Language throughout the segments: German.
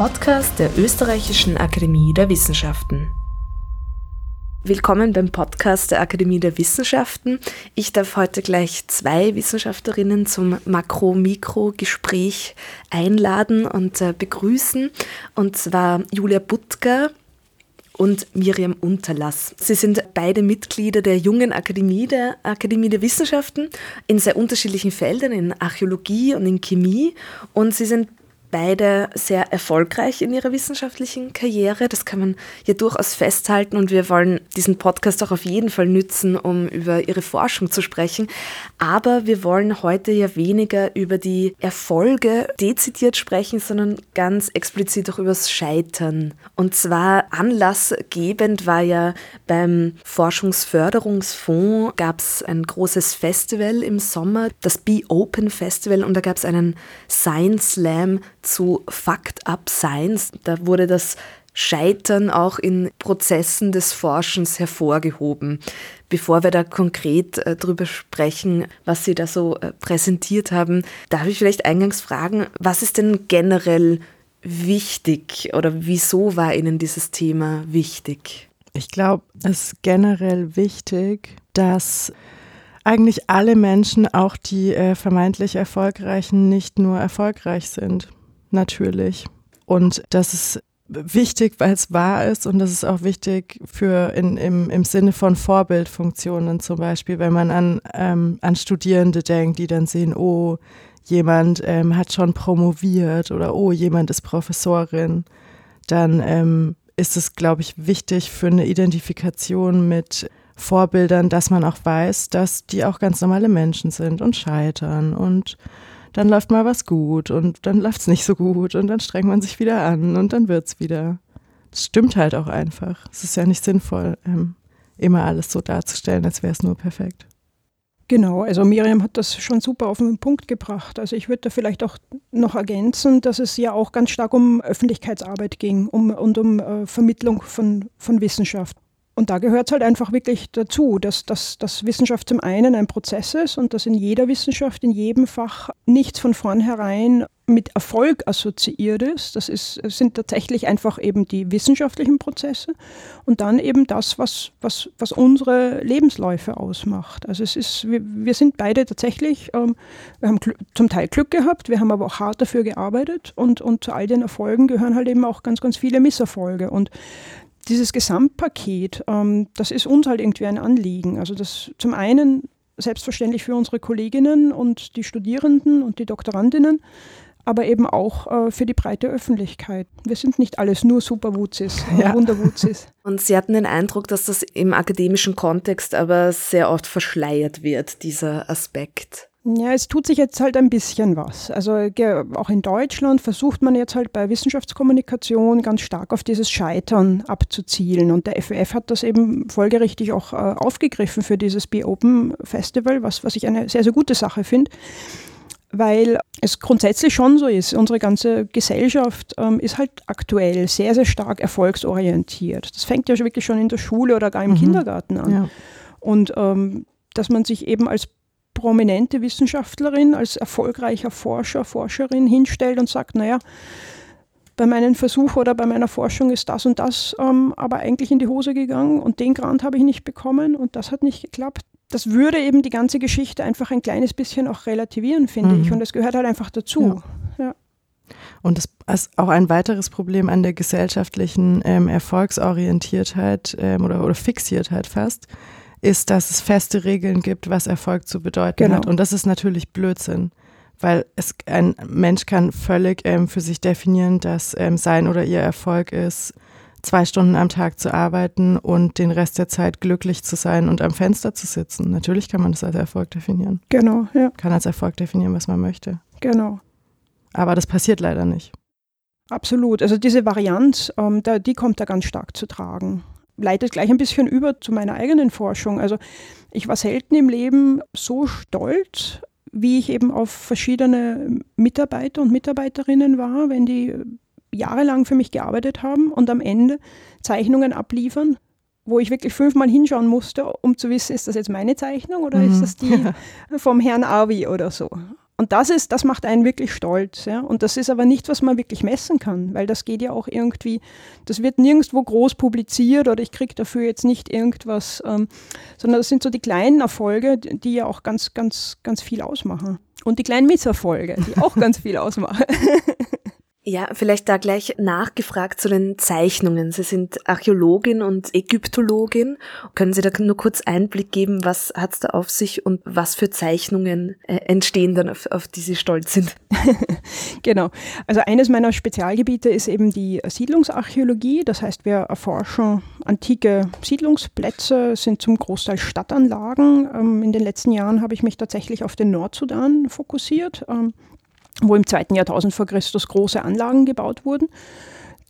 Podcast der Österreichischen Akademie der Wissenschaften. Willkommen beim Podcast der Akademie der Wissenschaften. Ich darf heute gleich zwei Wissenschaftlerinnen zum Makro-Mikro-Gespräch einladen und äh, begrüßen. Und zwar Julia Butka und Miriam Unterlass. Sie sind beide Mitglieder der Jungen Akademie der Akademie der Wissenschaften in sehr unterschiedlichen Feldern, in Archäologie und in Chemie. Und sie sind beide sehr erfolgreich in ihrer wissenschaftlichen Karriere. Das kann man hier durchaus festhalten und wir wollen diesen Podcast auch auf jeden Fall nützen, um über ihre Forschung zu sprechen. Aber wir wollen heute ja weniger über die Erfolge dezidiert sprechen, sondern ganz explizit auch über das Scheitern. Und zwar anlassgebend war ja beim Forschungsförderungsfonds gab es ein großes Festival im Sommer, das Be Open Festival und da gab es einen Science Slam zu Fact Up Science. Da wurde das Scheitern auch in Prozessen des Forschens hervorgehoben. Bevor wir da konkret äh, drüber sprechen, was Sie da so äh, präsentiert haben, darf ich vielleicht eingangs fragen, was ist denn generell wichtig oder wieso war Ihnen dieses Thema wichtig? Ich glaube, es ist generell wichtig, dass eigentlich alle Menschen, auch die äh, vermeintlich Erfolgreichen, nicht nur erfolgreich sind natürlich. Und das ist wichtig, weil es wahr ist und das ist auch wichtig für in, im, im Sinne von Vorbildfunktionen zum Beispiel, wenn man an, ähm, an Studierende denkt, die dann sehen, oh, jemand ähm, hat schon promoviert oder oh, jemand ist Professorin, dann ähm, ist es, glaube ich, wichtig für eine Identifikation mit Vorbildern, dass man auch weiß, dass die auch ganz normale Menschen sind und scheitern und dann läuft mal was gut und dann läuft es nicht so gut und dann strengt man sich wieder an und dann wird es wieder. Das stimmt halt auch einfach. Es ist ja nicht sinnvoll, ähm, immer alles so darzustellen, als wäre es nur perfekt. Genau, also Miriam hat das schon super auf den Punkt gebracht. Also ich würde da vielleicht auch noch ergänzen, dass es ja auch ganz stark um Öffentlichkeitsarbeit ging um, und um äh, Vermittlung von, von Wissenschaft. Und da gehört es halt einfach wirklich dazu, dass, dass, dass Wissenschaft zum einen ein Prozess ist und dass in jeder Wissenschaft, in jedem Fach nichts von vornherein mit Erfolg assoziiert ist. Das ist, sind tatsächlich einfach eben die wissenschaftlichen Prozesse und dann eben das, was, was, was unsere Lebensläufe ausmacht. Also es ist, wir, wir sind beide tatsächlich, ähm, wir haben zum Teil Glück gehabt, wir haben aber auch hart dafür gearbeitet und, und zu all den Erfolgen gehören halt eben auch ganz, ganz viele Misserfolge. Und dieses Gesamtpaket, ähm, das ist uns halt irgendwie ein Anliegen. Also das zum einen selbstverständlich für unsere Kolleginnen und die Studierenden und die Doktorandinnen, aber eben auch äh, für die breite Öffentlichkeit. Wir sind nicht alles nur Superwuzis, äh, ja. Wunderwuzis. Und Sie hatten den Eindruck, dass das im akademischen Kontext aber sehr oft verschleiert wird, dieser Aspekt. Ja, es tut sich jetzt halt ein bisschen was. Also auch in Deutschland versucht man jetzt halt bei Wissenschaftskommunikation ganz stark auf dieses Scheitern abzuzielen. Und der FWF hat das eben folgerichtig auch äh, aufgegriffen für dieses Be Open Festival, was, was ich eine sehr, sehr gute Sache finde. Weil es grundsätzlich schon so ist, unsere ganze Gesellschaft ähm, ist halt aktuell sehr, sehr stark erfolgsorientiert. Das fängt ja wirklich schon in der Schule oder gar im mhm. Kindergarten an. Ja. Und ähm, dass man sich eben als prominente Wissenschaftlerin, als erfolgreicher Forscher, Forscherin hinstellt und sagt, naja, bei meinem Versuch oder bei meiner Forschung ist das und das ähm, aber eigentlich in die Hose gegangen und den Grant habe ich nicht bekommen und das hat nicht geklappt. Das würde eben die ganze Geschichte einfach ein kleines bisschen auch relativieren, finde mhm. ich. Und das gehört halt einfach dazu. Ja. ja. Und das ist auch ein weiteres Problem an der gesellschaftlichen ähm, Erfolgsorientiertheit ähm, oder, oder Fixiertheit fast, ist, dass es feste Regeln gibt, was Erfolg zu bedeuten genau. hat. Und das ist natürlich Blödsinn, weil es, ein Mensch kann völlig ähm, für sich definieren, dass ähm, sein oder ihr Erfolg ist, zwei Stunden am Tag zu arbeiten und den Rest der Zeit glücklich zu sein und am Fenster zu sitzen. Natürlich kann man das als Erfolg definieren. Genau, ja. Kann als Erfolg definieren, was man möchte. Genau. Aber das passiert leider nicht. Absolut. Also diese Varianz, ähm, da, die kommt da ganz stark zu tragen leitet gleich ein bisschen über zu meiner eigenen Forschung. Also ich war selten im Leben so stolz, wie ich eben auf verschiedene Mitarbeiter und Mitarbeiterinnen war, wenn die jahrelang für mich gearbeitet haben und am Ende Zeichnungen abliefern, wo ich wirklich fünfmal hinschauen musste, um zu wissen, ist das jetzt meine Zeichnung oder mhm. ist das die vom Herrn Avi oder so. Und das ist, das macht einen wirklich stolz. Ja? Und das ist aber nicht, was man wirklich messen kann, weil das geht ja auch irgendwie, das wird nirgendwo groß publiziert oder ich kriege dafür jetzt nicht irgendwas, ähm, sondern das sind so die kleinen Erfolge, die ja auch ganz, ganz, ganz viel ausmachen. Und die kleinen Misserfolge, die auch ganz viel ausmachen. Ja, vielleicht da gleich nachgefragt zu den Zeichnungen. Sie sind Archäologin und Ägyptologin. Können Sie da nur kurz Einblick geben, was hat es da auf sich und was für Zeichnungen äh, entstehen dann, auf, auf die Sie stolz sind? genau. Also eines meiner Spezialgebiete ist eben die Siedlungsarchäologie. Das heißt, wir erforschen antike Siedlungsplätze, sind zum Großteil Stadtanlagen. Ähm, in den letzten Jahren habe ich mich tatsächlich auf den Nordsudan fokussiert. Ähm, wo im zweiten Jahrtausend vor Christus große Anlagen gebaut wurden,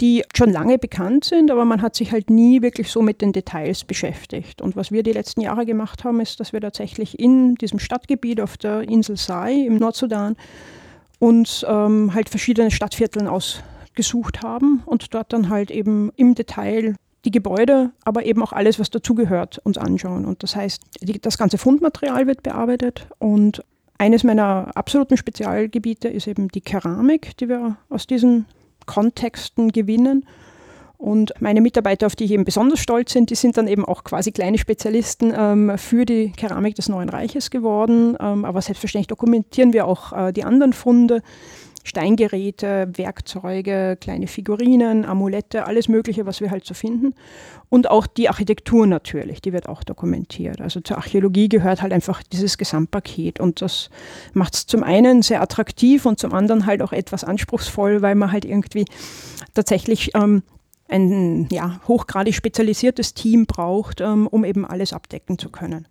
die schon lange bekannt sind, aber man hat sich halt nie wirklich so mit den Details beschäftigt. Und was wir die letzten Jahre gemacht haben, ist, dass wir tatsächlich in diesem Stadtgebiet auf der Insel Sai im Nordsudan uns ähm, halt verschiedene Stadtvierteln ausgesucht haben und dort dann halt eben im Detail die Gebäude, aber eben auch alles, was dazugehört, uns anschauen. Und das heißt, die, das ganze Fundmaterial wird bearbeitet und eines meiner absoluten Spezialgebiete ist eben die Keramik, die wir aus diesen Kontexten gewinnen. Und meine Mitarbeiter, auf die ich eben besonders stolz bin, die sind dann eben auch quasi kleine Spezialisten ähm, für die Keramik des Neuen Reiches geworden. Ähm, aber selbstverständlich dokumentieren wir auch äh, die anderen Funde. Steingeräte, Werkzeuge, kleine Figurinen, Amulette, alles Mögliche, was wir halt so finden. Und auch die Architektur natürlich, die wird auch dokumentiert. Also zur Archäologie gehört halt einfach dieses Gesamtpaket. Und das macht es zum einen sehr attraktiv und zum anderen halt auch etwas anspruchsvoll, weil man halt irgendwie tatsächlich ähm, ein ja, hochgradig spezialisiertes Team braucht, ähm, um eben alles abdecken zu können.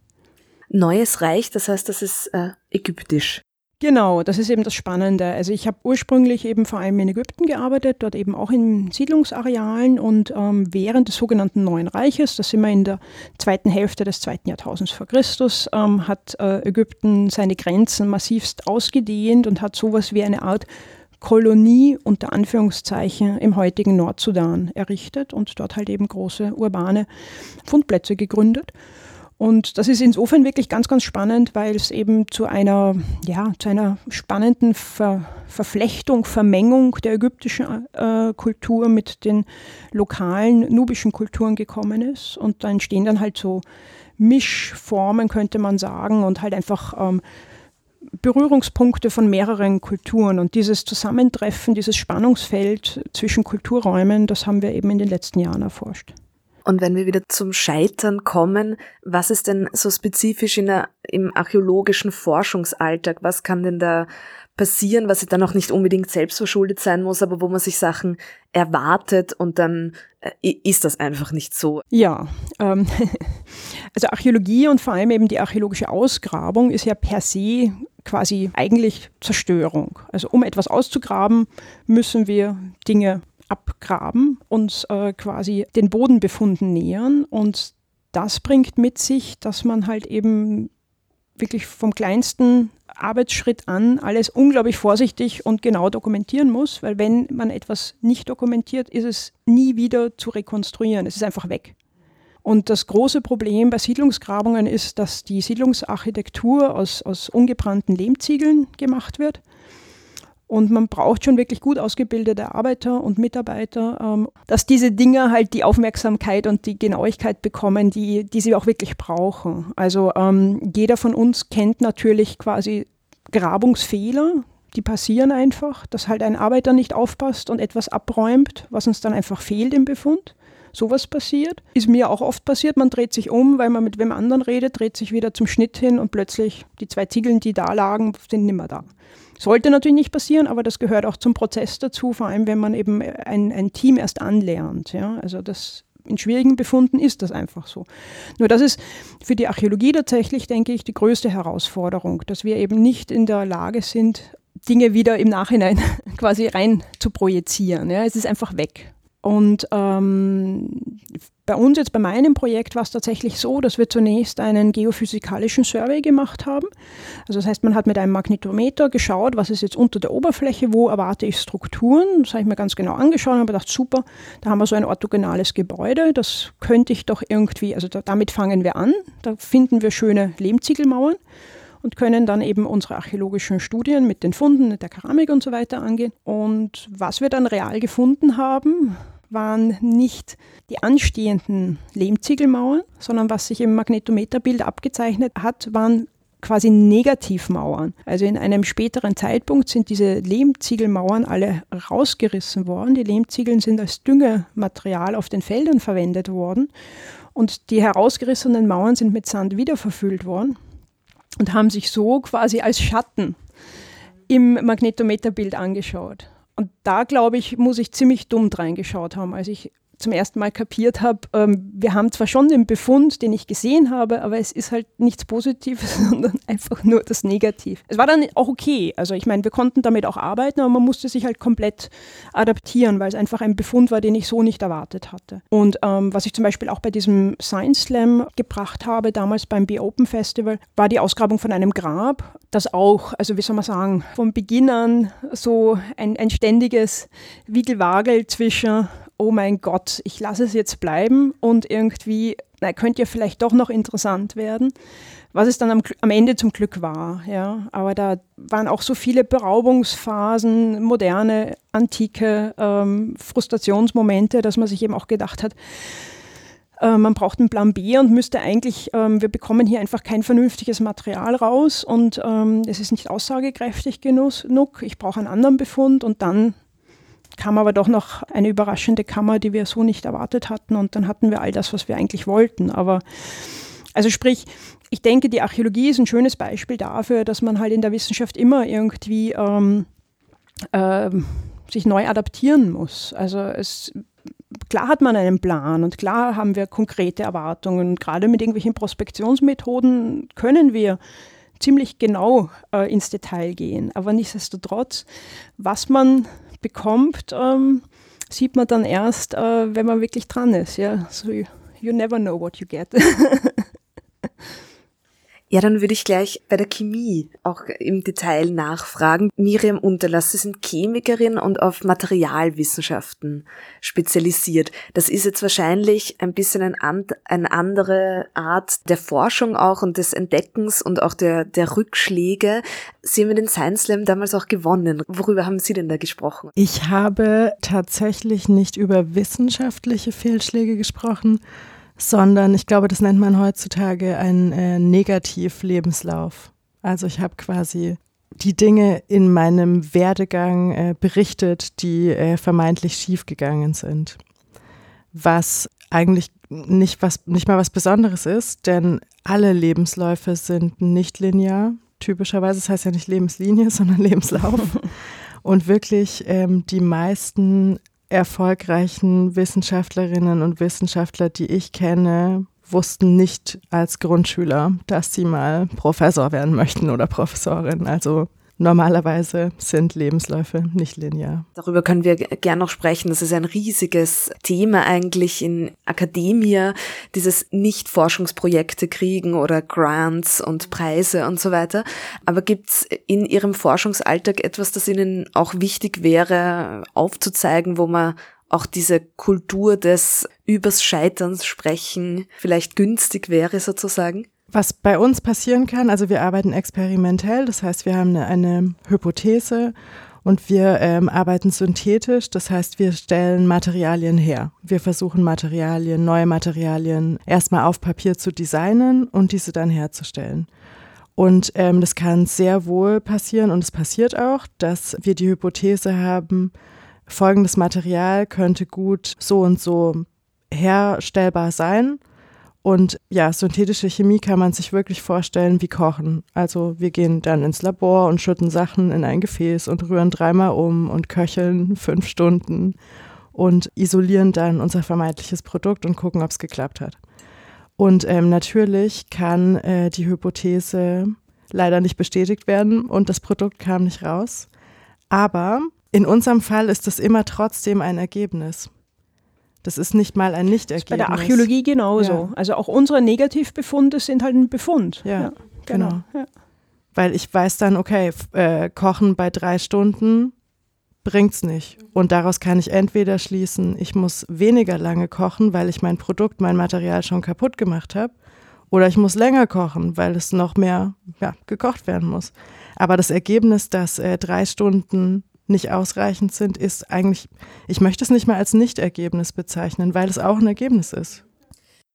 Neues Reich, das heißt, das ist äh, ägyptisch. Genau, das ist eben das Spannende. Also ich habe ursprünglich eben vor allem in Ägypten gearbeitet, dort eben auch in Siedlungsarealen und ähm, während des sogenannten Neuen Reiches, das sind wir in der zweiten Hälfte des zweiten Jahrtausends vor Christus, ähm, hat äh, Ägypten seine Grenzen massivst ausgedehnt und hat sowas wie eine Art Kolonie unter Anführungszeichen im heutigen Nordsudan errichtet und dort halt eben große urbane Fundplätze gegründet. Und das ist insofern wirklich ganz, ganz spannend, weil es eben zu einer, ja, zu einer spannenden Ver Verflechtung, Vermengung der ägyptischen äh, Kultur mit den lokalen nubischen Kulturen gekommen ist. Und da entstehen dann halt so Mischformen, könnte man sagen, und halt einfach ähm, Berührungspunkte von mehreren Kulturen. Und dieses Zusammentreffen, dieses Spannungsfeld zwischen Kulturräumen, das haben wir eben in den letzten Jahren erforscht. Und wenn wir wieder zum Scheitern kommen, was ist denn so spezifisch in der, im archäologischen Forschungsalltag? Was kann denn da passieren, was dann auch nicht unbedingt selbstverschuldet sein muss, aber wo man sich Sachen erwartet und dann äh, ist das einfach nicht so. Ja, ähm, also Archäologie und vor allem eben die archäologische Ausgrabung ist ja per se quasi eigentlich Zerstörung. Also um etwas auszugraben, müssen wir Dinge abgraben, uns äh, quasi den Bodenbefunden nähern. Und das bringt mit sich, dass man halt eben wirklich vom kleinsten Arbeitsschritt an alles unglaublich vorsichtig und genau dokumentieren muss, weil wenn man etwas nicht dokumentiert, ist es nie wieder zu rekonstruieren. Es ist einfach weg. Und das große Problem bei Siedlungsgrabungen ist, dass die Siedlungsarchitektur aus, aus ungebrannten Lehmziegeln gemacht wird. Und man braucht schon wirklich gut ausgebildete Arbeiter und Mitarbeiter, ähm, dass diese Dinge halt die Aufmerksamkeit und die Genauigkeit bekommen, die, die sie auch wirklich brauchen. Also ähm, jeder von uns kennt natürlich quasi Grabungsfehler, die passieren einfach, dass halt ein Arbeiter nicht aufpasst und etwas abräumt, was uns dann einfach fehlt im Befund. Sowas passiert. Ist mir auch oft passiert, man dreht sich um, weil man mit wem anderen redet, dreht sich wieder zum Schnitt hin und plötzlich die zwei Ziegeln, die da lagen, sind nimmer da. Sollte natürlich nicht passieren, aber das gehört auch zum Prozess dazu, vor allem wenn man eben ein, ein Team erst anlernt. Ja? Also das in schwierigen Befunden ist das einfach so. Nur das ist für die Archäologie tatsächlich, denke ich, die größte Herausforderung, dass wir eben nicht in der Lage sind, Dinge wieder im Nachhinein quasi rein zu projizieren. Ja? Es ist einfach weg. Und ähm, bei uns jetzt bei meinem Projekt war es tatsächlich so, dass wir zunächst einen geophysikalischen Survey gemacht haben. Also das heißt, man hat mit einem Magnetometer geschaut, was ist jetzt unter der Oberfläche, wo erwarte ich Strukturen. Das habe ich mir ganz genau angeschaut und habe gedacht, super, da haben wir so ein orthogonales Gebäude, das könnte ich doch irgendwie, also da, damit fangen wir an. Da finden wir schöne Lehmziegelmauern. und können dann eben unsere archäologischen Studien mit den Funden der Keramik und so weiter angehen. Und was wir dann real gefunden haben, waren nicht die anstehenden Lehmziegelmauern, sondern was sich im Magnetometerbild abgezeichnet hat, waren quasi Negativmauern. Also in einem späteren Zeitpunkt sind diese Lehmziegelmauern alle rausgerissen worden. Die Lehmziegeln sind als Düngematerial auf den Feldern verwendet worden und die herausgerissenen Mauern sind mit Sand wieder verfüllt worden und haben sich so quasi als Schatten im Magnetometerbild angeschaut. Und da, glaube ich, muss ich ziemlich dumm reingeschaut haben, als ich zum ersten Mal kapiert habe, ähm, wir haben zwar schon den Befund, den ich gesehen habe, aber es ist halt nichts Positives, sondern einfach nur das Negativ. Es war dann auch okay. Also ich meine, wir konnten damit auch arbeiten, aber man musste sich halt komplett adaptieren, weil es einfach ein Befund war, den ich so nicht erwartet hatte. Und ähm, was ich zum Beispiel auch bei diesem Science Slam gebracht habe, damals beim Be Open Festival, war die Ausgrabung von einem Grab, das auch, also wie soll man sagen, vom Beginn an so ein, ein ständiges Wiegelwagel zwischen oh mein Gott, ich lasse es jetzt bleiben und irgendwie, na, könnte ja vielleicht doch noch interessant werden, was es dann am, am, Ende zum Glück war. Ja. Aber da waren auch so viele Beraubungsphasen, moderne, antike ähm, Frustrationsmomente, dass man sich eben auch gedacht hat, äh, man braucht einen Plan B und müsste eigentlich, ähm, wir bekommen hier einfach kein vernünftiges Material raus und ähm, es ist nicht aussagekräftig genug, ich brauche einen anderen Befund und dann kam aber doch noch eine überraschende Kammer, die wir so nicht erwartet hatten. Und dann hatten wir all das, was wir eigentlich wollten. Aber also sprich, ich denke, die Archäologie ist ein schönes Beispiel dafür, dass man halt in der Wissenschaft immer irgendwie ähm, äh, sich neu adaptieren muss. Also es klar hat man einen Plan und klar haben wir konkrete Erwartungen. Und gerade mit irgendwelchen Prospektionsmethoden können wir ziemlich genau äh, ins Detail gehen. Aber nichtsdestotrotz, was man bekommt, ähm, sieht man dann erst, äh, wenn man wirklich dran ist. Ja? So, you, you never know what you get. Ja, dann würde ich gleich bei der Chemie auch im Detail nachfragen. Miriam Unterlass, Sie sind Chemikerin und auf Materialwissenschaften spezialisiert. Das ist jetzt wahrscheinlich ein bisschen ein and, eine andere Art der Forschung auch und des Entdeckens und auch der, der Rückschläge. Sie haben den Science Slam damals auch gewonnen. Worüber haben Sie denn da gesprochen? Ich habe tatsächlich nicht über wissenschaftliche Fehlschläge gesprochen, sondern ich glaube, das nennt man heutzutage einen äh, Negativ-Lebenslauf. Also ich habe quasi die Dinge in meinem Werdegang äh, berichtet, die äh, vermeintlich schiefgegangen sind. Was eigentlich nicht, was, nicht mal was Besonderes ist, denn alle Lebensläufe sind nicht linear. Typischerweise, das heißt ja nicht Lebenslinie, sondern Lebenslauf. Und wirklich ähm, die meisten erfolgreichen Wissenschaftlerinnen und Wissenschaftler, die ich kenne, wussten nicht als Grundschüler, dass sie mal Professor werden möchten oder Professorin. Also Normalerweise sind Lebensläufe nicht linear. Darüber können wir gern noch sprechen. Das ist ein riesiges Thema eigentlich in Akademie, dieses Nicht-Forschungsprojekte kriegen oder Grants und Preise und so weiter. Aber gibt's in Ihrem Forschungsalltag etwas, das Ihnen auch wichtig wäre, aufzuzeigen, wo man auch diese Kultur des Übers Scheiterns sprechen vielleicht günstig wäre sozusagen? Was bei uns passieren kann, also wir arbeiten experimentell, das heißt, wir haben eine, eine Hypothese und wir ähm, arbeiten synthetisch, das heißt, wir stellen Materialien her. Wir versuchen Materialien, neue Materialien erstmal auf Papier zu designen und diese dann herzustellen. Und ähm, das kann sehr wohl passieren und es passiert auch, dass wir die Hypothese haben, folgendes Material könnte gut so und so herstellbar sein und ja, synthetische Chemie kann man sich wirklich vorstellen wie Kochen. Also wir gehen dann ins Labor und schütten Sachen in ein Gefäß und rühren dreimal um und köcheln fünf Stunden und isolieren dann unser vermeintliches Produkt und gucken, ob es geklappt hat. Und ähm, natürlich kann äh, die Hypothese leider nicht bestätigt werden und das Produkt kam nicht raus. Aber in unserem Fall ist es immer trotzdem ein Ergebnis. Das ist nicht mal ein Nichtergebnis. Bei der Archäologie genauso. Ja. Also auch unsere Negativbefunde sind halt ein Befund. Ja, ja genau. genau. Ja. Weil ich weiß dann, okay, äh, Kochen bei drei Stunden bringt's nicht. Und daraus kann ich entweder schließen, ich muss weniger lange kochen, weil ich mein Produkt, mein Material schon kaputt gemacht habe. Oder ich muss länger kochen, weil es noch mehr ja, gekocht werden muss. Aber das Ergebnis, dass äh, drei Stunden nicht ausreichend sind, ist eigentlich, ich möchte es nicht mal als Nichtergebnis bezeichnen, weil es auch ein Ergebnis ist.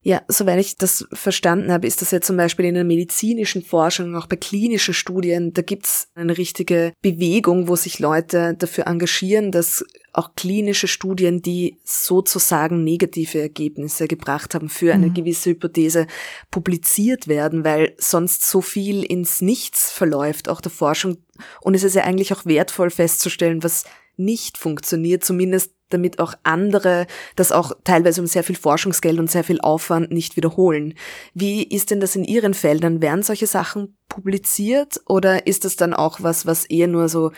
Ja, soweit ich das verstanden habe, ist das ja zum Beispiel in der medizinischen Forschung, auch bei klinischen Studien, da gibt's eine richtige Bewegung, wo sich Leute dafür engagieren, dass auch klinische Studien, die sozusagen negative Ergebnisse gebracht haben für eine mhm. gewisse Hypothese, publiziert werden, weil sonst so viel ins Nichts verläuft, auch der Forschung. Und es ist ja eigentlich auch wertvoll festzustellen, was nicht funktioniert, zumindest damit auch andere das auch teilweise um sehr viel Forschungsgeld und sehr viel Aufwand nicht wiederholen. Wie ist denn das in Ihren Feldern? Werden solche Sachen publiziert oder ist das dann auch was, was eher nur so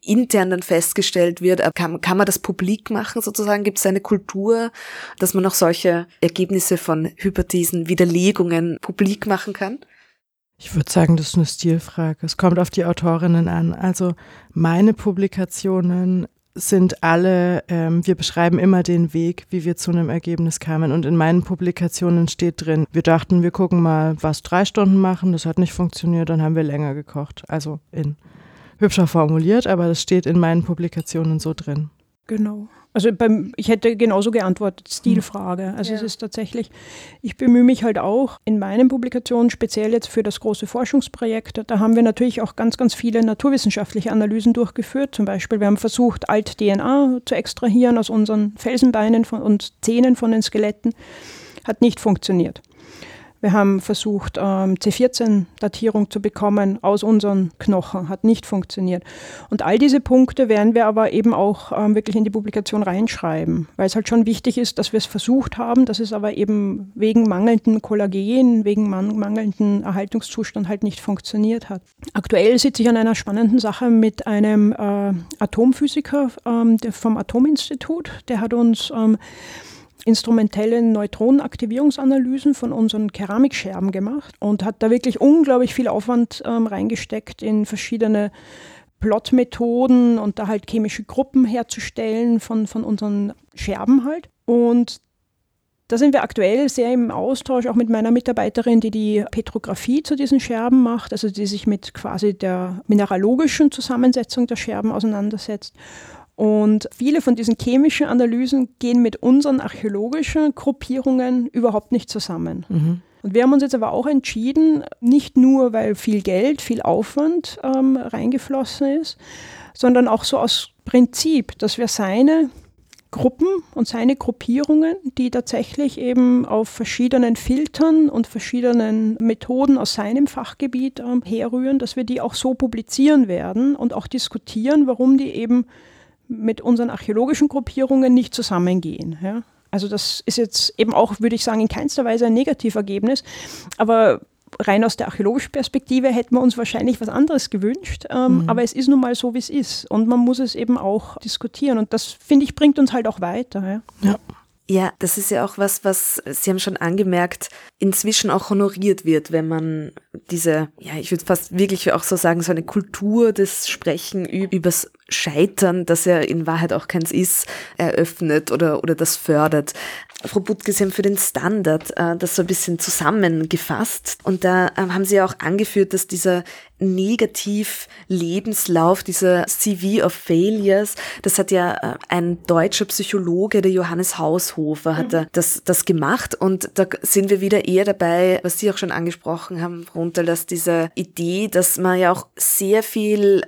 intern dann festgestellt wird? Kann, kann man das publik machen sozusagen? Gibt es eine Kultur, dass man auch solche Ergebnisse von Hypothesen, Widerlegungen publik machen kann? Ich würde sagen, das ist eine Stilfrage. Es kommt auf die Autorinnen an. Also meine Publikationen sind alle, ähm, wir beschreiben immer den Weg, wie wir zu einem Ergebnis kamen. Und in meinen Publikationen steht drin, wir dachten, wir gucken mal, was drei Stunden machen, das hat nicht funktioniert, dann haben wir länger gekocht. Also in hübscher formuliert, aber das steht in meinen Publikationen so drin. Genau. Also beim, ich hätte genauso geantwortet, Stilfrage. Also ja. es ist tatsächlich, ich bemühe mich halt auch in meinen Publikationen, speziell jetzt für das große Forschungsprojekt, da haben wir natürlich auch ganz, ganz viele naturwissenschaftliche Analysen durchgeführt. Zum Beispiel, wir haben versucht, Alt-DNA zu extrahieren aus unseren Felsenbeinen von, und Zähnen von den Skeletten. Hat nicht funktioniert. Wir haben versucht, ähm, C14-Datierung zu bekommen aus unseren Knochen, hat nicht funktioniert. Und all diese Punkte werden wir aber eben auch ähm, wirklich in die Publikation reinschreiben, weil es halt schon wichtig ist, dass wir es versucht haben, dass es aber eben wegen mangelnden Kollagen, wegen man mangelnden Erhaltungszustand halt nicht funktioniert hat. Aktuell sitze ich an einer spannenden Sache mit einem äh, Atomphysiker ähm, vom Atominstitut, der hat uns instrumentelle Neutronenaktivierungsanalysen von unseren Keramikscherben gemacht und hat da wirklich unglaublich viel Aufwand ähm, reingesteckt in verschiedene Plotmethoden und da halt chemische Gruppen herzustellen von, von unseren Scherben halt. Und da sind wir aktuell sehr im Austausch, auch mit meiner Mitarbeiterin, die die Petrographie zu diesen Scherben macht, also die sich mit quasi der mineralogischen Zusammensetzung der Scherben auseinandersetzt. Und viele von diesen chemischen Analysen gehen mit unseren archäologischen Gruppierungen überhaupt nicht zusammen. Mhm. Und wir haben uns jetzt aber auch entschieden, nicht nur weil viel Geld, viel Aufwand ähm, reingeflossen ist, sondern auch so aus Prinzip, dass wir seine Gruppen und seine Gruppierungen, die tatsächlich eben auf verschiedenen Filtern und verschiedenen Methoden aus seinem Fachgebiet ähm, herrühren, dass wir die auch so publizieren werden und auch diskutieren, warum die eben mit unseren archäologischen Gruppierungen nicht zusammengehen. Ja? Also das ist jetzt eben auch, würde ich sagen, in keinster Weise ein Negativergebnis. Aber rein aus der archäologischen Perspektive hätten wir uns wahrscheinlich was anderes gewünscht. Ähm, mhm. Aber es ist nun mal so, wie es ist. Und man muss es eben auch diskutieren. Und das, finde ich, bringt uns halt auch weiter. Ja. ja. Ja, das ist ja auch was, was Sie haben schon angemerkt, inzwischen auch honoriert wird, wenn man diese, ja, ich würde fast wirklich auch so sagen, so eine Kultur des Sprechen übers Scheitern, das ja in Wahrheit auch keins ist, eröffnet oder, oder das fördert. Frau Butke, Sie haben für den Standard äh, das so ein bisschen zusammengefasst und da äh, haben Sie ja auch angeführt, dass dieser Negativ-Lebenslauf, dieser CV of Failures, das hat ja äh, ein deutscher Psychologe, der Johannes Haushofer, hat mhm. das, das gemacht und da sind wir wieder eher dabei, was Sie auch schon angesprochen haben, runter, dass diese Idee, dass man ja auch sehr viel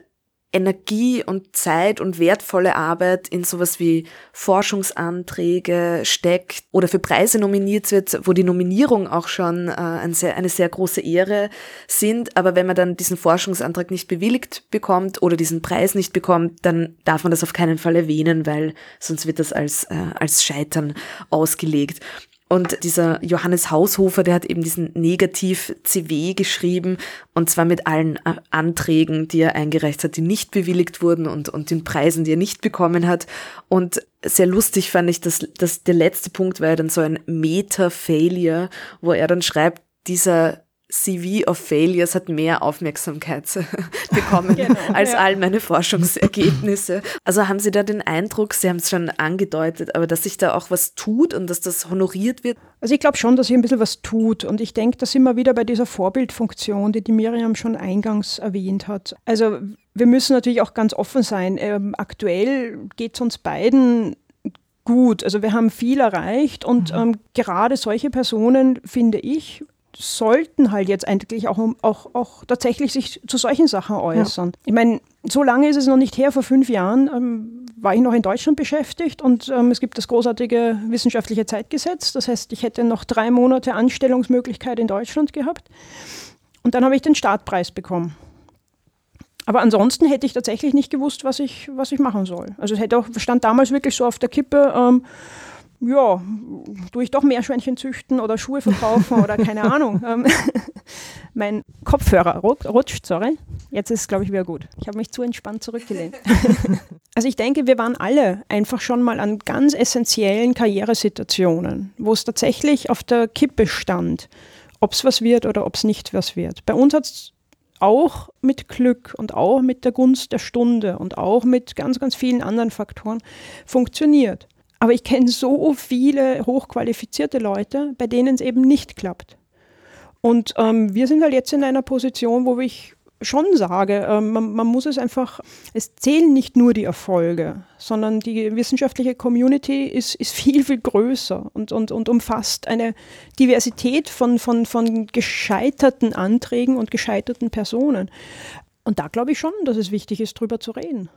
Energie und Zeit und wertvolle Arbeit in sowas wie Forschungsanträge steckt oder für Preise nominiert wird, wo die Nominierung auch schon äh, ein sehr, eine sehr große Ehre sind. Aber wenn man dann diesen Forschungsantrag nicht bewilligt bekommt oder diesen Preis nicht bekommt, dann darf man das auf keinen Fall erwähnen, weil sonst wird das als, äh, als Scheitern ausgelegt. Und dieser Johannes Haushofer, der hat eben diesen Negativ-CW geschrieben und zwar mit allen äh, Anträgen, die er eingereicht hat, die nicht bewilligt wurden und, und den Preisen, die er nicht bekommen hat. Und sehr lustig fand ich, dass, dass der letzte Punkt war ja dann so ein Meta-Failure, wo er dann schreibt, dieser CV of Failures hat mehr Aufmerksamkeit bekommen genau, als ja. all meine Forschungsergebnisse. Also haben Sie da den Eindruck, Sie haben es schon angedeutet, aber dass sich da auch was tut und dass das honoriert wird? Also ich glaube schon, dass sich ein bisschen was tut und ich denke, da sind wir wieder bei dieser Vorbildfunktion, die die Miriam schon eingangs erwähnt hat. Also wir müssen natürlich auch ganz offen sein. Ähm, aktuell geht es uns beiden gut. Also wir haben viel erreicht und mhm. ähm, gerade solche Personen, finde ich, sollten halt jetzt eigentlich auch, auch, auch tatsächlich sich zu solchen Sachen äußern. Ja. Ich meine, so lange ist es noch nicht her, vor fünf Jahren ähm, war ich noch in Deutschland beschäftigt und ähm, es gibt das großartige wissenschaftliche Zeitgesetz. Das heißt, ich hätte noch drei Monate Anstellungsmöglichkeit in Deutschland gehabt. Und dann habe ich den Startpreis bekommen. Aber ansonsten hätte ich tatsächlich nicht gewusst, was ich, was ich machen soll. Also es hätte auch, stand damals wirklich so auf der Kippe, ähm, ja, tue ich doch Meerschweinchen züchten oder Schuhe verkaufen oder keine Ahnung. Ähm, mein Kopfhörer rutscht, sorry. Jetzt ist es, glaube ich, wieder gut. Ich habe mich zu entspannt zurückgelehnt. also ich denke, wir waren alle einfach schon mal an ganz essentiellen Karrieresituationen, wo es tatsächlich auf der Kippe stand, ob es was wird oder ob es nicht was wird. Bei uns hat es auch mit Glück und auch mit der Gunst der Stunde und auch mit ganz, ganz vielen anderen Faktoren funktioniert. Aber ich kenne so viele hochqualifizierte Leute, bei denen es eben nicht klappt. Und ähm, wir sind halt jetzt in einer Position, wo ich schon sage, ähm, man, man, muss es einfach, es zählen nicht nur die Erfolge, sondern die wissenschaftliche Community ist, ist viel, viel größer und, und, und umfasst eine Diversität von, von, von gescheiterten Anträgen und gescheiterten Personen. Und da glaube ich schon, dass es wichtig ist, drüber zu reden.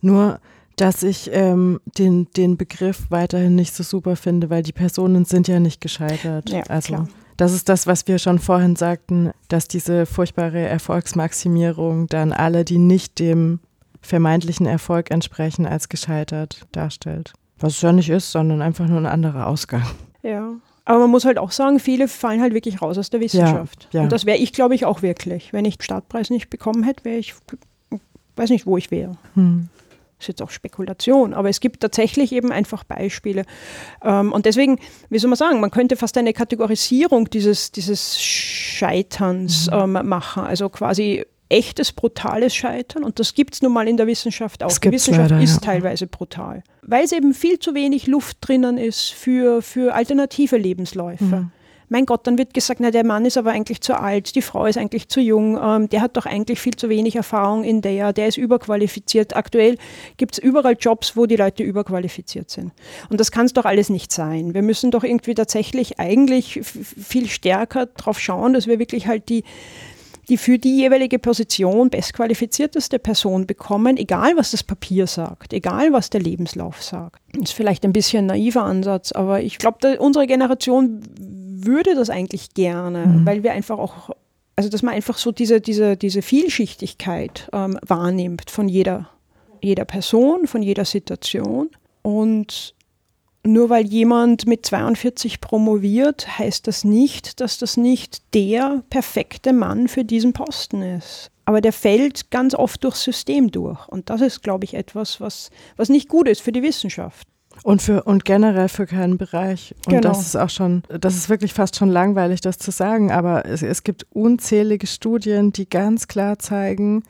Nur dass ich ähm, den, den Begriff weiterhin nicht so super finde, weil die Personen sind ja nicht gescheitert. Ja, also klar. das ist das, was wir schon vorhin sagten, dass diese furchtbare Erfolgsmaximierung dann alle, die nicht dem vermeintlichen Erfolg entsprechen, als gescheitert darstellt. Was es ja nicht ist, sondern einfach nur ein anderer Ausgang. Ja. Aber man muss halt auch sagen, viele fallen halt wirklich raus aus der Wissenschaft. Ja, ja. Und das wäre ich, glaube ich, auch wirklich. Wenn ich den Startpreis nicht bekommen hätte, wäre ich, weiß nicht, wo ich wäre. Hm ist jetzt auch Spekulation, aber es gibt tatsächlich eben einfach Beispiele. Ähm, und deswegen, wie soll man sagen, man könnte fast eine Kategorisierung dieses, dieses Scheiterns mhm. ähm, machen. Also quasi echtes, brutales Scheitern. Und das gibt es nun mal in der Wissenschaft auch. Die Wissenschaft leider, ist ja. teilweise brutal. Weil es eben viel zu wenig Luft drinnen ist für, für alternative Lebensläufe. Mhm mein Gott, dann wird gesagt, na, der Mann ist aber eigentlich zu alt, die Frau ist eigentlich zu jung, ähm, der hat doch eigentlich viel zu wenig Erfahrung in der, der ist überqualifiziert. Aktuell gibt es überall Jobs, wo die Leute überqualifiziert sind. Und das kann es doch alles nicht sein. Wir müssen doch irgendwie tatsächlich eigentlich viel stärker darauf schauen, dass wir wirklich halt die die für die jeweilige Position bestqualifizierteste Person bekommen, egal was das Papier sagt, egal was der Lebenslauf sagt. Das ist vielleicht ein bisschen ein naiver Ansatz, aber ich glaube, unsere Generation würde das eigentlich gerne, mhm. weil wir einfach auch, also dass man einfach so diese, diese, diese Vielschichtigkeit ähm, wahrnimmt von jeder, jeder Person, von jeder Situation. Und nur weil jemand mit 42 promoviert, heißt das nicht, dass das nicht der perfekte Mann für diesen Posten ist. Aber der fällt ganz oft durchs System durch. Und das ist, glaube ich, etwas, was, was nicht gut ist für die Wissenschaft. Und für und generell für keinen Bereich. Und genau. das ist auch schon, das ist wirklich fast schon langweilig, das zu sagen, aber es, es gibt unzählige Studien, die ganz klar zeigen,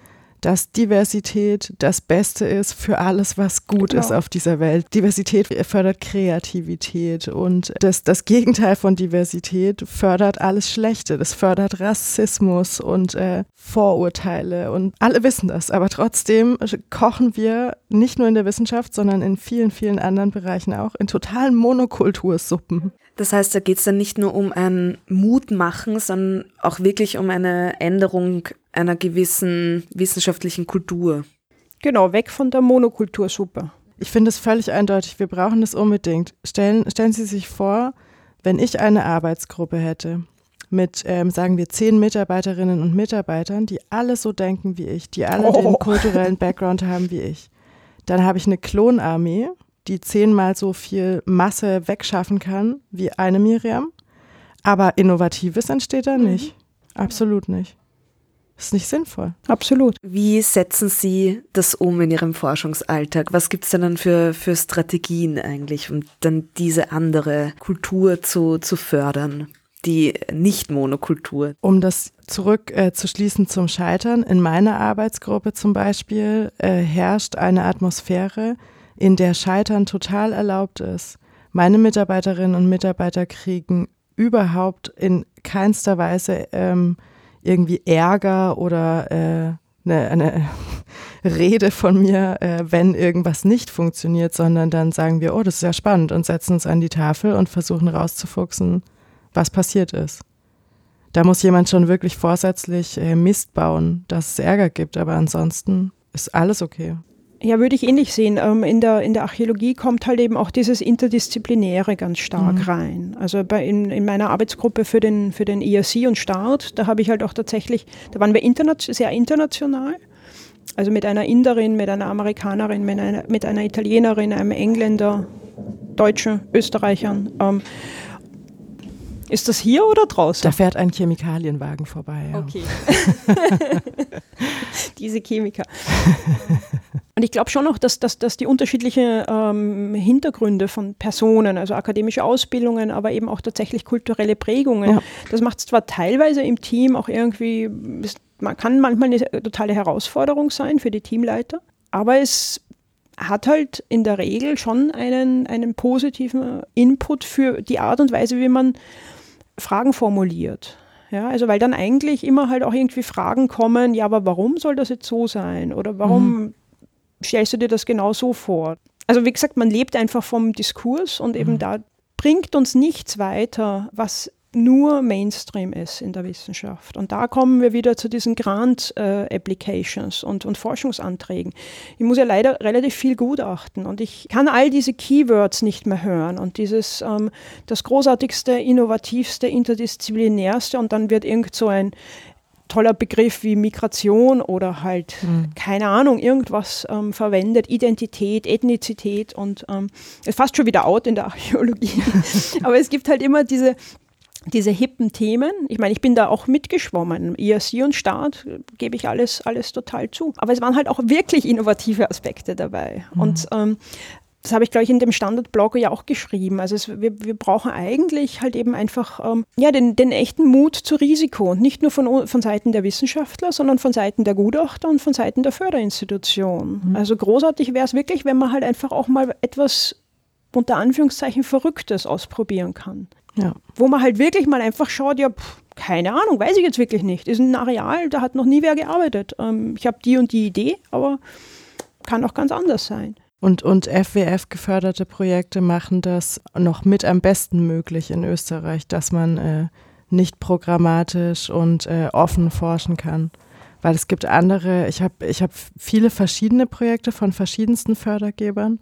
dass Diversität das Beste ist für alles, was gut genau. ist auf dieser Welt. Diversität fördert Kreativität und das, das Gegenteil von Diversität fördert alles Schlechte. Das fördert Rassismus und äh, Vorurteile und alle wissen das. Aber trotzdem kochen wir nicht nur in der Wissenschaft, sondern in vielen, vielen anderen Bereichen auch in totalen Monokultursuppen. Das heißt, da geht es dann nicht nur um ein Mutmachen, sondern auch wirklich um eine Änderung einer gewissen wissenschaftlichen Kultur. Genau, weg von der Monokultursuppe. Ich finde es völlig eindeutig, wir brauchen das unbedingt. Stellen, stellen Sie sich vor, wenn ich eine Arbeitsgruppe hätte mit, ähm, sagen wir, zehn Mitarbeiterinnen und Mitarbeitern, die alle so denken wie ich, die alle oh. den kulturellen Background haben wie ich, dann habe ich eine Klonarmee die zehnmal so viel Masse wegschaffen kann wie eine Miriam. Aber Innovatives entsteht da mhm. nicht. Mhm. Absolut nicht. Das ist nicht sinnvoll. Absolut. Wie setzen Sie das um in Ihrem Forschungsalltag? Was gibt es denn dann für, für Strategien eigentlich, um dann diese andere Kultur zu, zu fördern? die Nicht-Monokultur. Um das zurückzuschließen äh, zum Scheitern, in meiner Arbeitsgruppe zum Beispiel äh, herrscht eine Atmosphäre, in der Scheitern total erlaubt ist. Meine Mitarbeiterinnen und Mitarbeiter kriegen überhaupt in keinster Weise ähm, irgendwie Ärger oder äh, eine, eine Rede von mir, äh, wenn irgendwas nicht funktioniert, sondern dann sagen wir, oh, das ist ja spannend und setzen uns an die Tafel und versuchen rauszufuchsen, was passiert ist. Da muss jemand schon wirklich vorsätzlich äh, Mist bauen, dass es Ärger gibt, aber ansonsten ist alles okay. Ja, würde ich ähnlich sehen. Ähm, in, der, in der Archäologie kommt halt eben auch dieses Interdisziplinäre ganz stark mhm. rein. Also bei, in, in meiner Arbeitsgruppe für den, für den IRC und Start, da habe ich halt auch tatsächlich, da waren wir interna sehr international. Also mit einer Inderin, mit einer Amerikanerin, mit einer, mit einer Italienerin, einem Engländer, Deutschen, Österreichern. Ähm, ist das hier oder draußen? Da fährt ein Chemikalienwagen vorbei. Ja. Okay. Diese Chemiker. Und ich glaube schon auch, dass, dass, dass die unterschiedlichen ähm, Hintergründe von Personen, also akademische Ausbildungen, aber eben auch tatsächlich kulturelle Prägungen, ja. das macht es zwar teilweise im Team auch irgendwie, man kann manchmal eine totale Herausforderung sein für die Teamleiter, aber es hat halt in der Regel schon einen, einen positiven Input für die Art und Weise, wie man Fragen formuliert. Ja, also weil dann eigentlich immer halt auch irgendwie Fragen kommen, ja, aber warum soll das jetzt so sein? Oder warum mhm. Stellst du dir das genau so vor? Also wie gesagt, man lebt einfach vom Diskurs und eben mhm. da bringt uns nichts weiter, was nur Mainstream ist in der Wissenschaft. Und da kommen wir wieder zu diesen Grant-Applications äh, und, und Forschungsanträgen. Ich muss ja leider relativ viel gutachten und ich kann all diese Keywords nicht mehr hören und dieses ähm, das großartigste, innovativste, interdisziplinärste und dann wird irgend so ein toller Begriff wie Migration oder halt, mhm. keine Ahnung, irgendwas ähm, verwendet, Identität, Ethnizität und ähm, fast schon wieder out in der Archäologie. Aber es gibt halt immer diese, diese hippen Themen. Ich meine, ich bin da auch mitgeschwommen. IRC und Start gebe ich alles, alles total zu. Aber es waren halt auch wirklich innovative Aspekte dabei. Mhm. Und ähm, das habe ich, glaube ich, in dem Standardblog ja auch geschrieben. Also es, wir, wir brauchen eigentlich halt eben einfach ähm, ja, den, den echten Mut zu Risiko. Und nicht nur von, von Seiten der Wissenschaftler, sondern von Seiten der Gutachter und von Seiten der Förderinstitution. Mhm. Also großartig wäre es wirklich, wenn man halt einfach auch mal etwas unter Anführungszeichen Verrücktes ausprobieren kann. Ja. Wo man halt wirklich mal einfach schaut, ja, pff, keine Ahnung, weiß ich jetzt wirklich nicht. Ist ein Areal, da hat noch nie wer gearbeitet. Ähm, ich habe die und die Idee, aber kann auch ganz anders sein. Und, und FWF geförderte Projekte machen das noch mit am besten möglich in Österreich, dass man äh, nicht programmatisch und äh, offen forschen kann. Weil es gibt andere, ich habe ich hab viele verschiedene Projekte von verschiedensten Fördergebern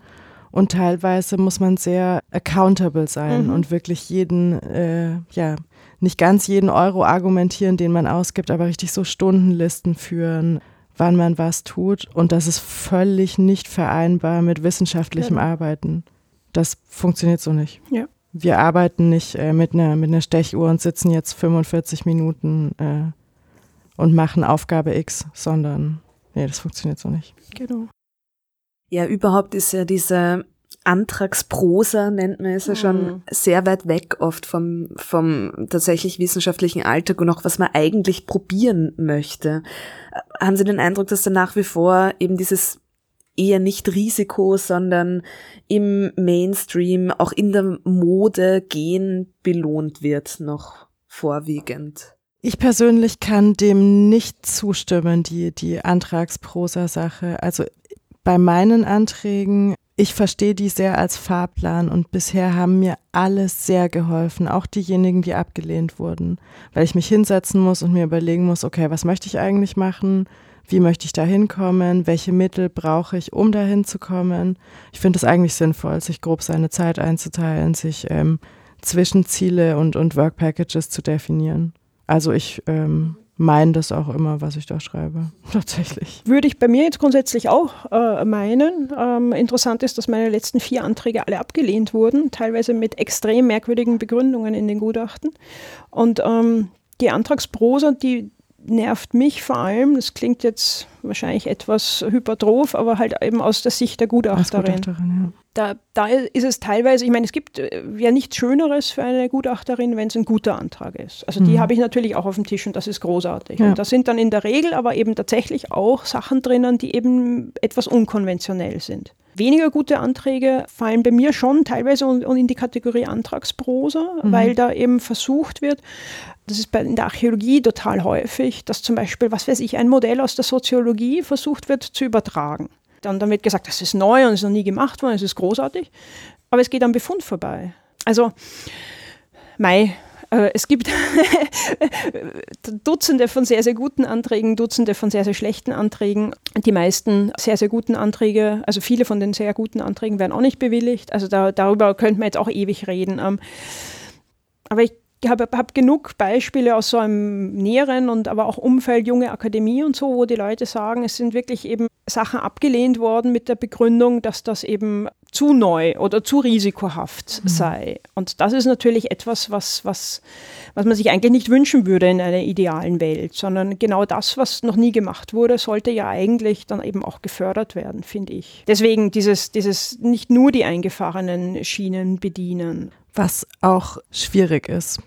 und teilweise muss man sehr accountable sein mhm. und wirklich jeden, äh, ja, nicht ganz jeden Euro argumentieren, den man ausgibt, aber richtig so Stundenlisten führen, wann man was tut. Und das ist völlig nicht vereinbar mit wissenschaftlichem ja. Arbeiten. Das funktioniert so nicht. Ja. Wir arbeiten nicht äh, mit, einer, mit einer Stechuhr und sitzen jetzt 45 Minuten äh, und machen Aufgabe X, sondern nee, das funktioniert so nicht. Genau. Ja, überhaupt ist ja diese Antragsprosa, nennt man es ja schon, mhm. sehr weit weg oft vom, vom tatsächlich wissenschaftlichen Alltag und auch was man eigentlich probieren möchte. Haben Sie den Eindruck, dass da nach wie vor eben dieses eher nicht Risiko, sondern im Mainstream, auch in der Mode gehen belohnt wird noch vorwiegend? Ich persönlich kann dem nicht zustimmen, die, die Antragsprosa-Sache. Also bei meinen Anträgen, ich verstehe die sehr als Fahrplan und bisher haben mir alle sehr geholfen, auch diejenigen, die abgelehnt wurden, weil ich mich hinsetzen muss und mir überlegen muss, okay, was möchte ich eigentlich machen? Wie möchte ich da hinkommen? Welche Mittel brauche ich, um da hinzukommen? Ich finde es eigentlich sinnvoll, sich grob seine Zeit einzuteilen, sich ähm, Zwischenziele und, und Work Packages zu definieren. Also ich ähm, meine das auch immer, was ich da schreibe. Tatsächlich. Würde ich bei mir jetzt grundsätzlich auch äh, meinen. Ähm, interessant ist, dass meine letzten vier Anträge alle abgelehnt wurden, teilweise mit extrem merkwürdigen Begründungen in den Gutachten. Und ähm, die Antragsprosa, die nervt mich vor allem, das klingt jetzt wahrscheinlich etwas hypertroph, aber halt eben aus der Sicht der Gutachterin. Gutachterin ja. da, da ist es teilweise, ich meine, es gibt äh, ja nichts Schöneres für eine Gutachterin, wenn es ein guter Antrag ist. Also die mhm. habe ich natürlich auch auf dem Tisch und das ist großartig. Ja. Und da sind dann in der Regel aber eben tatsächlich auch Sachen drinnen, die eben etwas unkonventionell sind. Weniger gute Anträge fallen bei mir schon teilweise in die Kategorie Antragsprosa, mhm. weil da eben versucht wird, das ist in der Archäologie total häufig, dass zum Beispiel, was weiß ich, ein Modell aus der Soziologie versucht wird zu übertragen. Dann, dann wird gesagt, das ist neu und ist noch nie gemacht worden, es ist großartig, aber es geht am Befund vorbei. Also, Mai, äh, es gibt Dutzende von sehr, sehr guten Anträgen, Dutzende von sehr, sehr schlechten Anträgen. Die meisten sehr, sehr guten Anträge, also viele von den sehr guten Anträgen werden auch nicht bewilligt. Also da, darüber könnte man jetzt auch ewig reden. Ähm, aber ich habe hab genug Beispiele aus so einem näheren und aber auch Umfeld, junge Akademie und so, wo die Leute sagen, es sind wirklich eben Sachen abgelehnt worden mit der Begründung, dass das eben zu neu oder zu risikohaft mhm. sei. Und das ist natürlich etwas, was, was, was man sich eigentlich nicht wünschen würde in einer idealen Welt, sondern genau das, was noch nie gemacht wurde, sollte ja eigentlich dann eben auch gefördert werden, finde ich. Deswegen dieses, dieses nicht nur die eingefahrenen Schienen bedienen. Was auch schwierig ist.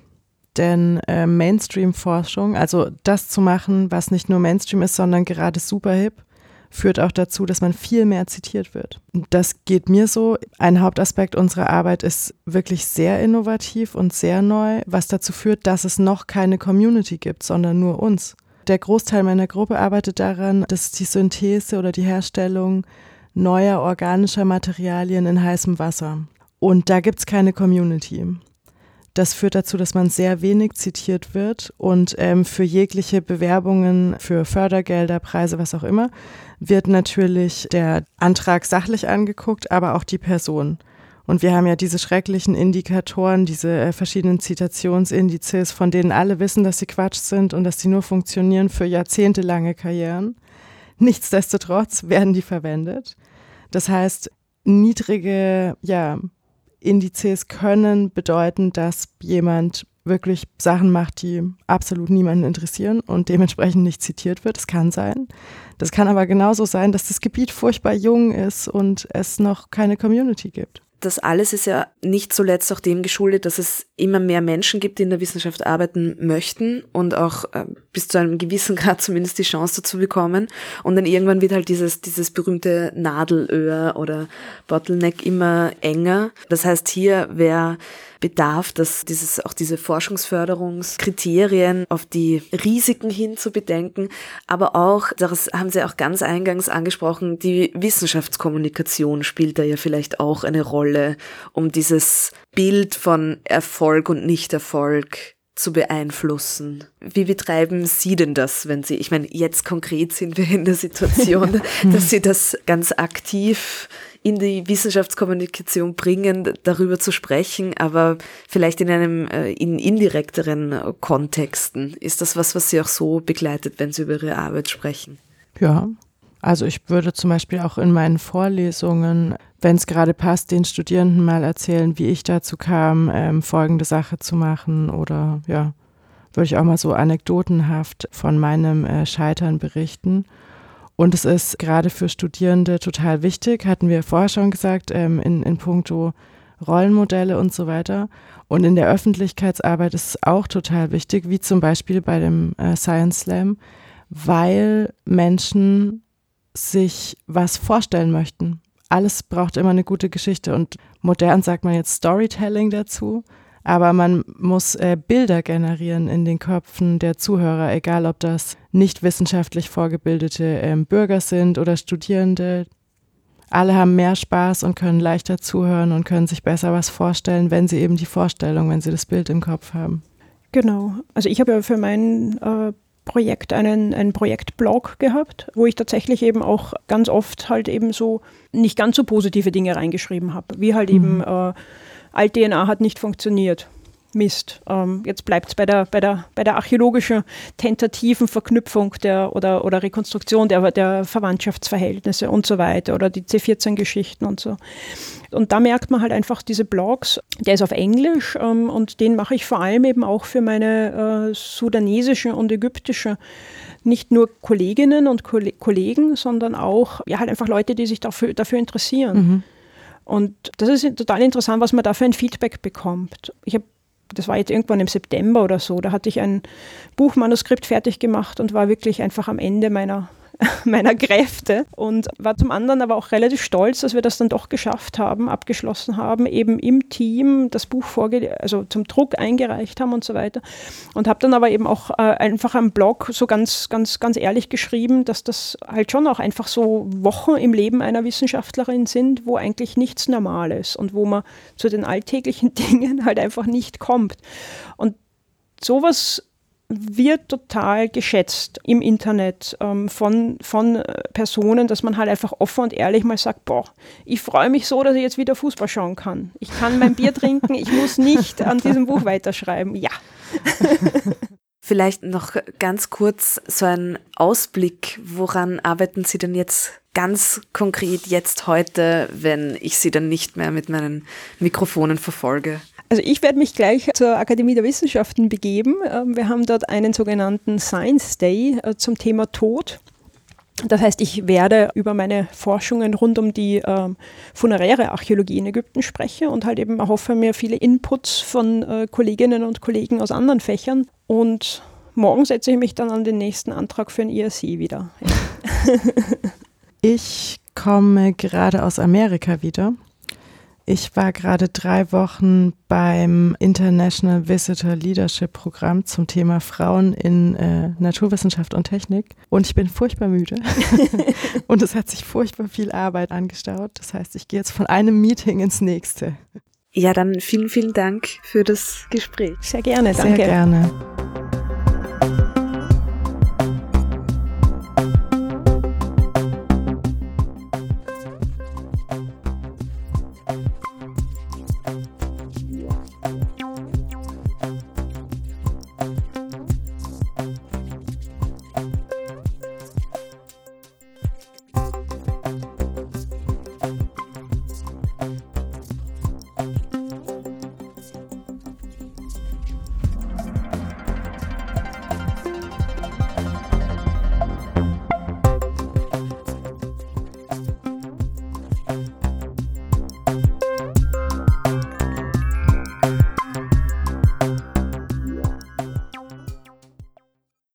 Denn äh, Mainstream-Forschung, also das zu machen, was nicht nur Mainstream ist, sondern gerade super hip, führt auch dazu, dass man viel mehr zitiert wird. Das geht mir so. Ein Hauptaspekt unserer Arbeit ist wirklich sehr innovativ und sehr neu, was dazu führt, dass es noch keine Community gibt, sondern nur uns. Der Großteil meiner Gruppe arbeitet daran, dass die Synthese oder die Herstellung neuer organischer Materialien in heißem Wasser. Und da gibt es keine Community. Das führt dazu, dass man sehr wenig zitiert wird und ähm, für jegliche Bewerbungen, für Fördergelder, Preise, was auch immer, wird natürlich der Antrag sachlich angeguckt, aber auch die Person. Und wir haben ja diese schrecklichen Indikatoren, diese äh, verschiedenen Zitationsindizes, von denen alle wissen, dass sie Quatsch sind und dass sie nur funktionieren für jahrzehntelange Karrieren. Nichtsdestotrotz werden die verwendet. Das heißt, niedrige ja, Indizes können bedeuten, dass jemand wirklich Sachen macht, die absolut niemanden interessieren und dementsprechend nicht zitiert wird. Das kann sein. Das kann aber genauso sein, dass das Gebiet furchtbar jung ist und es noch keine Community gibt das alles ist ja nicht zuletzt auch dem geschuldet, dass es immer mehr Menschen gibt, die in der Wissenschaft arbeiten möchten und auch äh, bis zu einem gewissen Grad zumindest die Chance dazu bekommen. Und dann irgendwann wird halt dieses, dieses berühmte Nadelöhr oder Bottleneck immer enger. Das heißt, hier wäre Bedarf, dass dieses, auch diese Forschungsförderungskriterien auf die Risiken hin zu bedenken, aber auch, das haben Sie auch ganz eingangs angesprochen, die Wissenschaftskommunikation spielt da ja vielleicht auch eine Rolle, um dieses Bild von Erfolg und Nichterfolg zu beeinflussen. Wie betreiben Sie denn das, wenn Sie, ich meine, jetzt konkret sind wir in der Situation, dass Sie das ganz aktiv in die Wissenschaftskommunikation bringen, darüber zu sprechen, aber vielleicht in einem äh, in indirekteren Kontexten. Ist das was, was Sie auch so begleitet, wenn Sie über Ihre Arbeit sprechen? Ja, also ich würde zum Beispiel auch in meinen Vorlesungen, wenn es gerade passt, den Studierenden mal erzählen, wie ich dazu kam, ähm, folgende Sache zu machen oder ja, würde ich auch mal so anekdotenhaft von meinem äh, Scheitern berichten. Und es ist gerade für Studierende total wichtig, hatten wir vorher schon gesagt, ähm, in, in puncto Rollenmodelle und so weiter. Und in der Öffentlichkeitsarbeit ist es auch total wichtig, wie zum Beispiel bei dem äh, Science Slam, weil Menschen sich was vorstellen möchten. Alles braucht immer eine gute Geschichte und modern sagt man jetzt Storytelling dazu. Aber man muss äh, Bilder generieren in den Köpfen der Zuhörer, egal ob das nicht wissenschaftlich vorgebildete ähm, Bürger sind oder Studierende. Alle haben mehr Spaß und können leichter zuhören und können sich besser was vorstellen, wenn sie eben die Vorstellung, wenn sie das Bild im Kopf haben. Genau. Also ich habe ja für mein äh, Projekt einen, einen Projektblog gehabt, wo ich tatsächlich eben auch ganz oft halt eben so nicht ganz so positive Dinge reingeschrieben habe, wie halt mhm. eben äh, Alt-DNA hat nicht funktioniert. Mist, ähm, jetzt bleibt es bei der, bei, der, bei der archäologischen tentativen Verknüpfung der, oder, oder Rekonstruktion der, der Verwandtschaftsverhältnisse und so weiter oder die C14-Geschichten und so. Und da merkt man halt einfach diese Blogs, der ist auf Englisch ähm, und den mache ich vor allem eben auch für meine äh, sudanesischen und ägyptischen nicht nur Kolleginnen und Kollegen, sondern auch ja, halt einfach Leute, die sich dafür, dafür interessieren. Mhm. Und das ist total interessant, was man da für ein Feedback bekommt. Ich habe das war jetzt irgendwann im September oder so, da hatte ich ein Buchmanuskript fertig gemacht und war wirklich einfach am Ende meiner meiner Kräfte und war zum anderen aber auch relativ stolz, dass wir das dann doch geschafft haben, abgeschlossen haben, eben im Team das Buch vorge also zum Druck eingereicht haben und so weiter. Und habe dann aber eben auch äh, einfach am Blog so ganz, ganz, ganz ehrlich geschrieben, dass das halt schon auch einfach so Wochen im Leben einer Wissenschaftlerin sind, wo eigentlich nichts normal ist und wo man zu den alltäglichen Dingen halt einfach nicht kommt. Und sowas wird total geschätzt im Internet ähm, von, von Personen, dass man halt einfach offen und ehrlich mal sagt, boah, ich freue mich so, dass ich jetzt wieder Fußball schauen kann. Ich kann mein Bier trinken, ich muss nicht an diesem Buch weiterschreiben. Ja. Vielleicht noch ganz kurz so ein Ausblick, woran arbeiten Sie denn jetzt ganz konkret jetzt heute, wenn ich Sie dann nicht mehr mit meinen Mikrofonen verfolge? Also ich werde mich gleich zur Akademie der Wissenschaften begeben. Ähm, wir haben dort einen sogenannten Science Day äh, zum Thema Tod. Das heißt, ich werde über meine Forschungen rund um die ähm, funeräre Archäologie in Ägypten sprechen und halt eben hoffe mir viele Inputs von äh, Kolleginnen und Kollegen aus anderen Fächern. Und morgen setze ich mich dann an den nächsten Antrag für ein IRC wieder. ich komme gerade aus Amerika wieder ich war gerade drei Wochen beim International Visitor Leadership Programm zum Thema Frauen in äh, Naturwissenschaft und Technik und ich bin furchtbar müde und es hat sich furchtbar viel Arbeit angestaut. Das heißt, ich gehe jetzt von einem Meeting ins nächste. Ja, dann vielen, vielen Dank für das Gespräch. Sehr gerne, danke. Sehr gerne.